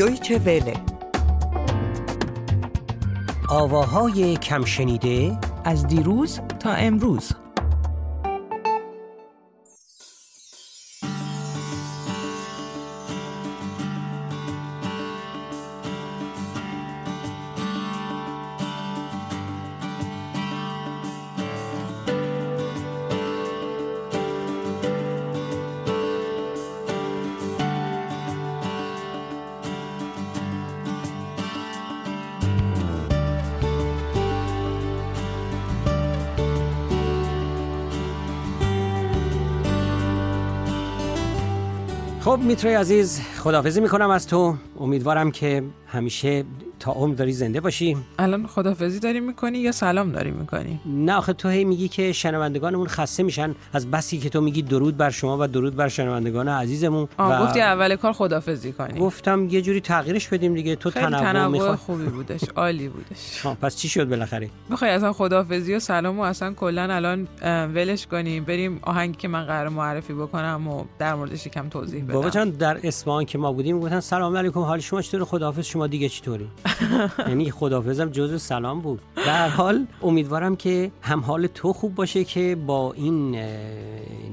دویچه وله آواهای کم شنیده از دیروز تا امروز. خب میترای عزیز خدافزی می‌کنم از تو. امیدوارم که همیشه تا عمر داری زنده باشی؟ الان خدافزی داری می‌کنی یا سلام داری می‌کنی؟ نه آخه تو هی میگی که شنوندگانمون خسته میشن از بسی که تو میگی درود بر شما و درود بر شنوندگان عزیزمون آه و گفتی اول کار خدافزی کنی. گفتم یه جوری تغییرش بدیم دیگه تو خیلی تنوع تنوع می‌خواد خوبی بودش عالی بودش. آه، پس چی شد بالاخره؟ می‌خوای اصلا خدافزی و سلام و اصلا کلا الان ولش کنیم بریم آهنگی که من قرار معرفی بکنم و در موردش یکم توضیح بدم. بابا جان در اصفهان که ما بودیم گفتن سلام علیکم حال شما چطور خداحافظ شما دیگه چطوری؟ یعنی خداحافظم جزء سلام بود. در هر حال امیدوارم که هم حال تو خوب باشه که با این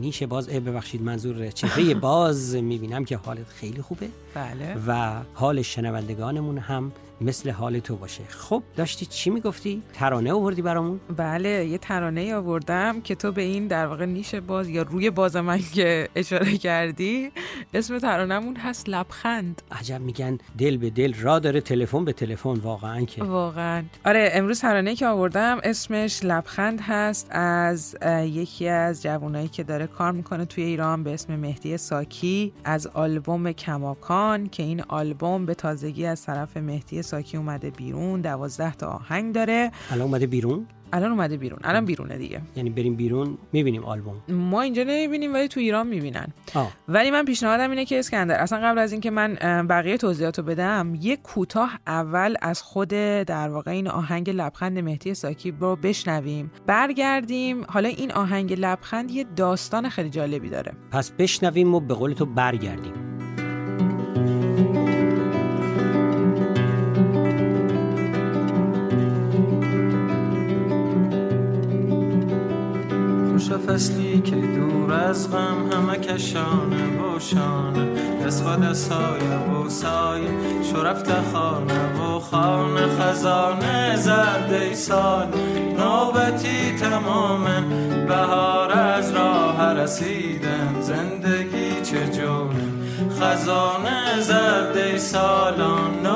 نیش باز ببخشید منظور چهره باز می‌بینم که حالت خیلی خوبه. بله. و حال شنوندگانمون هم مثل حال تو باشه. خب داشتی چی می‌گفتی؟ ترانه آوردی برامون؟ بله یه ترانه ای آوردم که تو به این در واقع نیش باز یا روی باز من که اشاره کردی اسم ترانهمون هست لبخند. عجب میگن دل به دل را داره تلفن به تلفن. واقعا که واقعا. آره امروز ترانه که آوردم اسمش لبخند هست از یکی از جوانایی که داره کار می‌کنه توی ایران به اسم مهدی ساکی از آلبوم کماکان که این آلبوم به تازگی از طرف مهدی ساکی اومده بیرون دوازده تا آهنگ داره. الان اومده بیرون؟ الان اومده بیرون الان بیرونه دیگه. یعنی بریم بیرون می‌بینیم آلبوم. ما اینجا نمی‌بینیم ولی تو ایران می‌بینن. آه. ولی من پیشنهادم اینه که اسکندر اصلا قبل از اینکه من بقیه توضیحاتو بدم یه کوتاه اول از خود در واقع این آهنگ لبخند مهدی ساکی رو بشنویم. برگردیم حالا این آهنگ لبخند یه داستان خیلی جالبی داره. پس بشنویم و به قول تو برگردیم. فصلی که دور از غم همه کشانه و شانه. دست و دست های و سایه شرفت خانه و خانه. خزانه زرده سال نوبتی تماما بهار از راه رسیدن. زندگی چه جونه؟ خزانه زرده سالان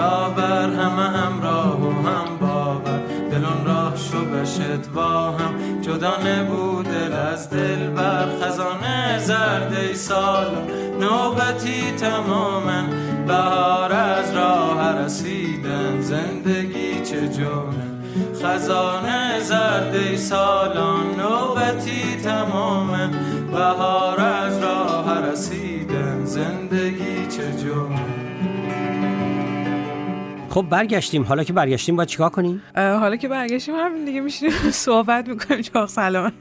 بشیم یا بر همه همراه و هم باور. دلون راه شو بشد با هم. جدا نبود دل از دل بر خزانه زرده سال. نوبتی تماما بهار از راه رسیدن. زندگی چه جونه خزانه زرده سالان نوبتی تماما بهار خب برگشتیم. حالا که برگشتیم باید چیکار کنیم؟ حالا که برگشتیم همین دیگه میشینیم صحبت می‌کنیم. چاق سلامت.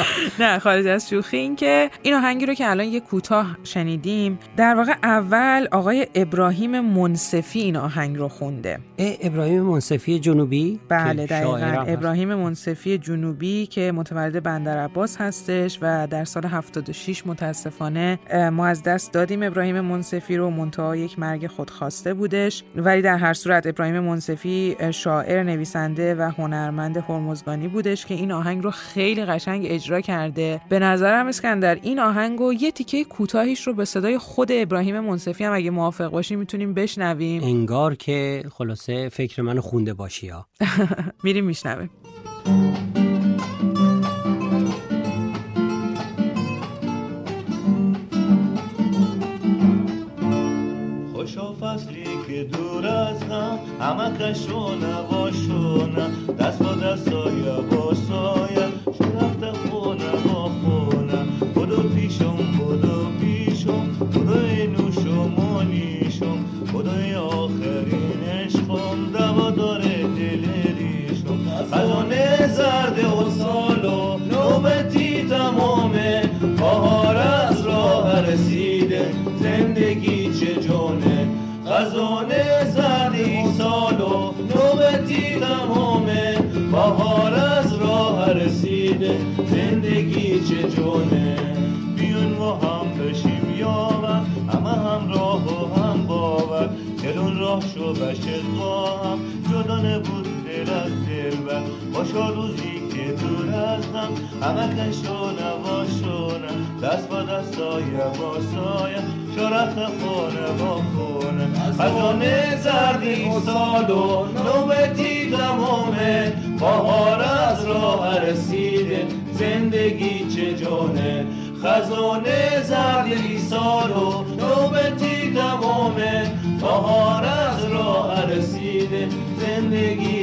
نه خارج از شوخی این که این آهنگی رو که الان یه کوتاه شنیدیم در واقع اول آقای ابراهیم منصفی این آهنگ رو خونده. اه، ابراهیم منصفی جنوبی؟ بله دقیقا. ابراهیم منصفی جنوبی که متولد بندر عباس هستش و در سال 76 متاسفانه ما از دست دادیم ابراهیم منصفی رو منتها یک مرگ خودخواسته بودش. ولی در هر صورت ابراهیم منصفی شاعر نویسنده و هنرمند هرمزگانی بودش که این آهنگ رو خیلی قشنگ اجرا کرده. به نظرم اسکندر این آهنگ رو یه تیکه کوتاهیش رو به صدای خود ابراهیم منصفی هم اگه موافق باشی می‌تونیم بشنویم. انگار که خلاصه فکر منو خونده باشی ها. میریم میشنویم. همه کشونه و شونه دست با دست سایه با جونه بیون و هم بشیم یاور همه هم راه و هم باور. دلون راه شو بشه با هم جدا نبود دل از دل بر باشا روزی که دور از هم همه نباشونه دست با دست سایه با سایه شرف خونه با خونه خزانه زردی سال و نوبتی تمامه بهار از راه رسیده زندگی چه جانه خزانه زردی سال و نوبتی تمامه بهار از راه رسیده زندگی.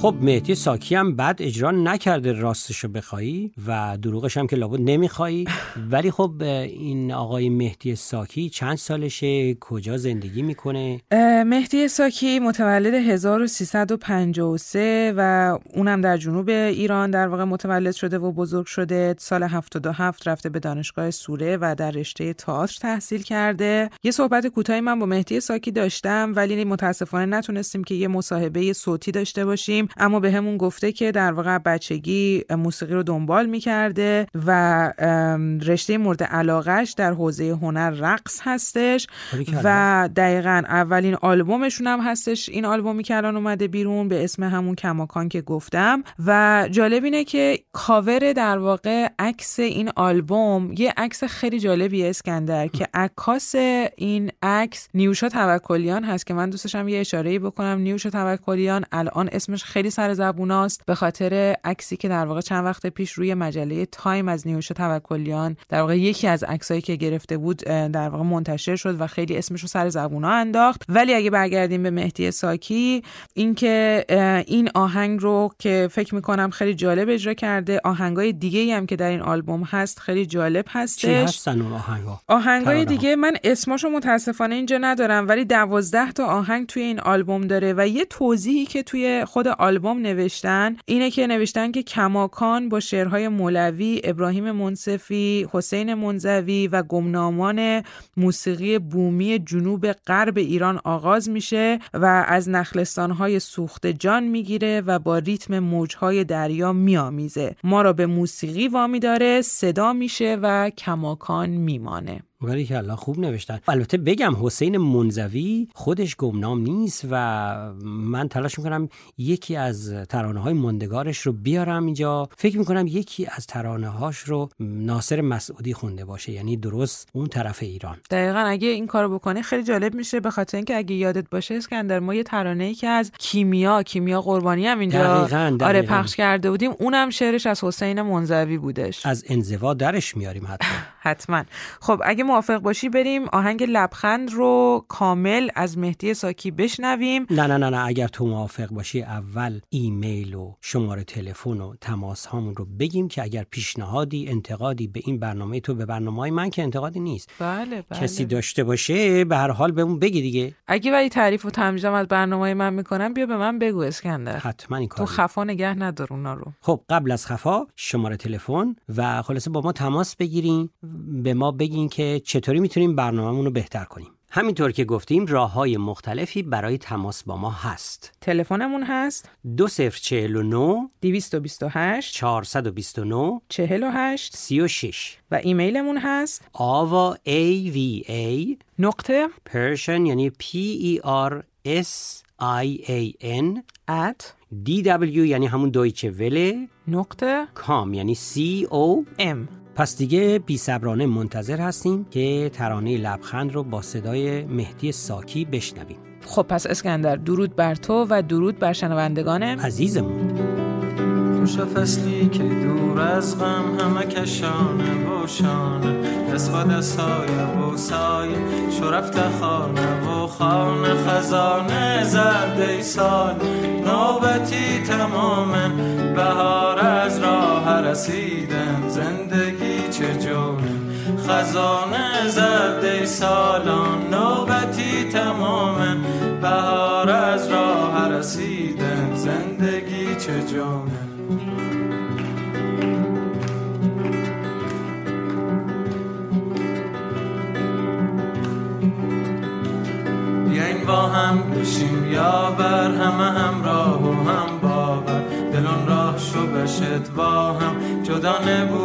خب مهدی ساکی هم بد اجرا نکرده راستشو بخوایی و دروغش هم که لابد نمیخوایی. ولی خب این آقای مهدی ساکی چند سالشه؟ کجا زندگی می‌کنه؟ مهدی ساکی متولد 1353 و اونم در جنوب ایران در واقع متولد شده و بزرگ شده. سال 77 رفته به دانشگاه سوره و در رشته تئاتر تحصیل کرده. یه صحبت کوتاهی من با مهدی ساکی داشتم ولی متاسفانه نتونستیم که یه مصاحبه صوتی داشته باشیم. اما به همون گفته که در واقع بچگی موسیقی رو دنبال می‌کرده و رشته مورد علاقش در حوزه هنر رقص هستش و دقیقا اولین آلبومشون هم هستش. این آلبومی که الان اومده بیرون به اسم همون کماکان که گفتم. و جالب اینه که کاور در واقع عکس این آلبوم یه عکس خیلی جالبی اسکندر که عکاس این عکس نیوشا توکلیان هست که من دوستشم یه اشاره بکنم. نیوشا توکلیان الان اسمش خیلی خیلی سر زبوناست به خاطر عکسی که در واقع چند وقت پیش روی مجله تایم از نیوشا توکلیان در واقع یکی از عکسایی که گرفته بود در واقع منتشر شد و خیلی اسمش رو سر زبونا انداخت. ولی اگه برگردیم به مهدی ساکی اینکه این آهنگ رو که فکر می‌کنم خیلی جالب اجرا کرده آهنگای دیگه هم که در این آلبوم هست خیلی جالب هستش. چی هستن اون آهنگا؟ آهنگای دیگه من اسمشو متاسفانه اینجا ندارم ولی دوازده تا آهنگ توی این آلبوم داره و یه توضیحی که توی خود آلبوم نوشتن اینه که نوشتن که کماکان با شعرهای مولوی ابراهیم منصفی حسین منزوی و گمنامان موسیقی بومی جنوب غرب ایران آغاز میشه و از نخلستانهای سوخت جان می‌گیره و با ریتم موجهای دریا میامیزه ما را به موسیقی وامی داره صدا میشه و کماکان میمانه. ولی که الله خوب نوشتن. البته بگم حسین منزوی خودش گمنام نیست و من تلاش می‌کنم یکی از ترانه های مندگارش رو بیارم اینجا. فکر می‌کنم یکی از ترانه هاش رو ناصر مسعودی خونده باشه یعنی درست اون طرف ایران. دقیقا اگه این کارو بکنه خیلی جالب میشه. به خاطر اینکه اگه یادت باشه اسکندر ما یه ترانه ای که از کیمیا کیمیا قربانی هم اینجا دقیقاً، دقیقاً. آره پخش کرده بودیم. اونم شعرش از حسین منزوی بودش. از انزوا درش میاریم حتما. حتما. خب اگه موافق باشی بریم آهنگ لبخند رو کامل از مهدی ساکی بشنویم. نه نه نه نه اگر تو موافق باشی اول ایمیل و شماره تلفن و تماس هامون رو بگیم که اگر پیشنهادی انتقادی به این برنامه تو به برنامه من که انتقادی نیست. بله بله. کسی داشته باشه به هر حال بهمون بگی دیگه. اگه ولی تعریف و تمجیدم از برنامه من می‌کنم بیا به من بگو اسکندر. حتما این تو کار خفا نگه ندار اونا رو. خب قبل از خفا شماره تلفن و خلاصه با ما تماس بگیرین به ما بگین که چطوری می‌تونیم برنامهمون رو بهتر کنیم. همینطور که گفتیم راه های مختلفی برای تماس با ما هست. تلفنمون هست؟ 2049 228 429 48 36 و ایمیلمون هست؟ آوا A V A نقطه Persian یعنی P E R S I A N at D W یعنی همون دویچه وله نقطه کام یعنی C O ام پس دیگه بی صبرانه منتظر هستیم که ترانه لبخند رو با صدای مهدی ساکی بشنویم. خب پس اسکندر درود بر تو و درود بر شنوندگان عزیزمون. خوش فصلی که دور از غم همه کشانه و شانه. دست با دست های و سایه شرفت خانه و خانه. خزانه زرده سال نوبتی تمامه. بهار از راه رسیدن زندگی پیش جون. خزانه زرد سالان نوبتی تمام بهار از راه رسیدن زندگی چه جونه. با هم بشیم یا بر همه همراه و هم باور. دلون راه شو بشت با هم جدا نبود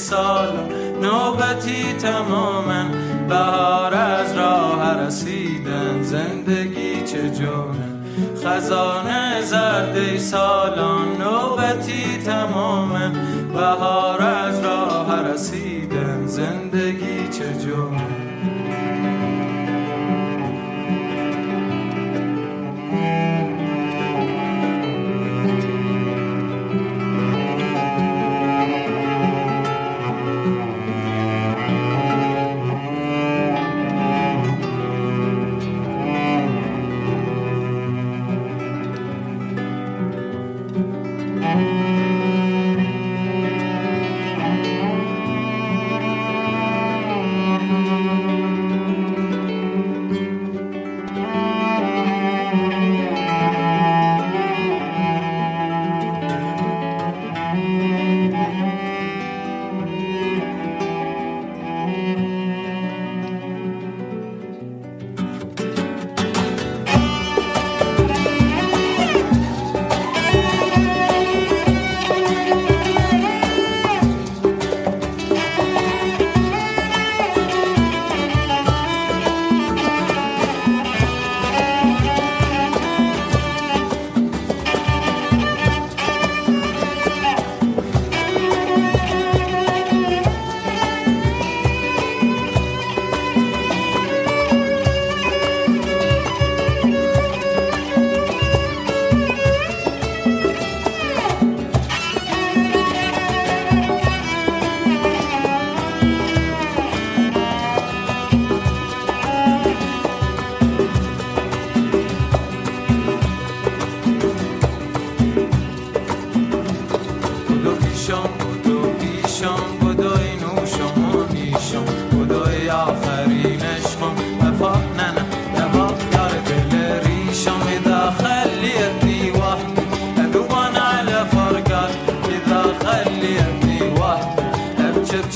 سالا نوبتی تماما بهار از راه رسیدن. زندگی چه جون خزانه زرد سالان. نوبتی تماما بهار از راه رسیدن. زندگی چه جون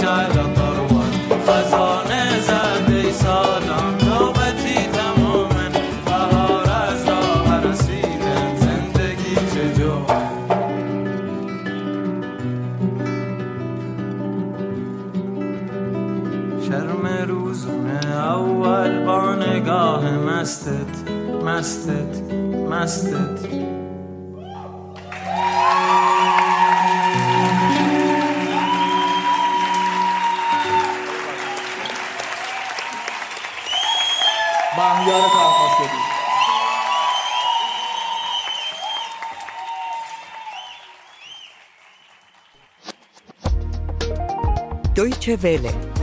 child Deutsche Welle.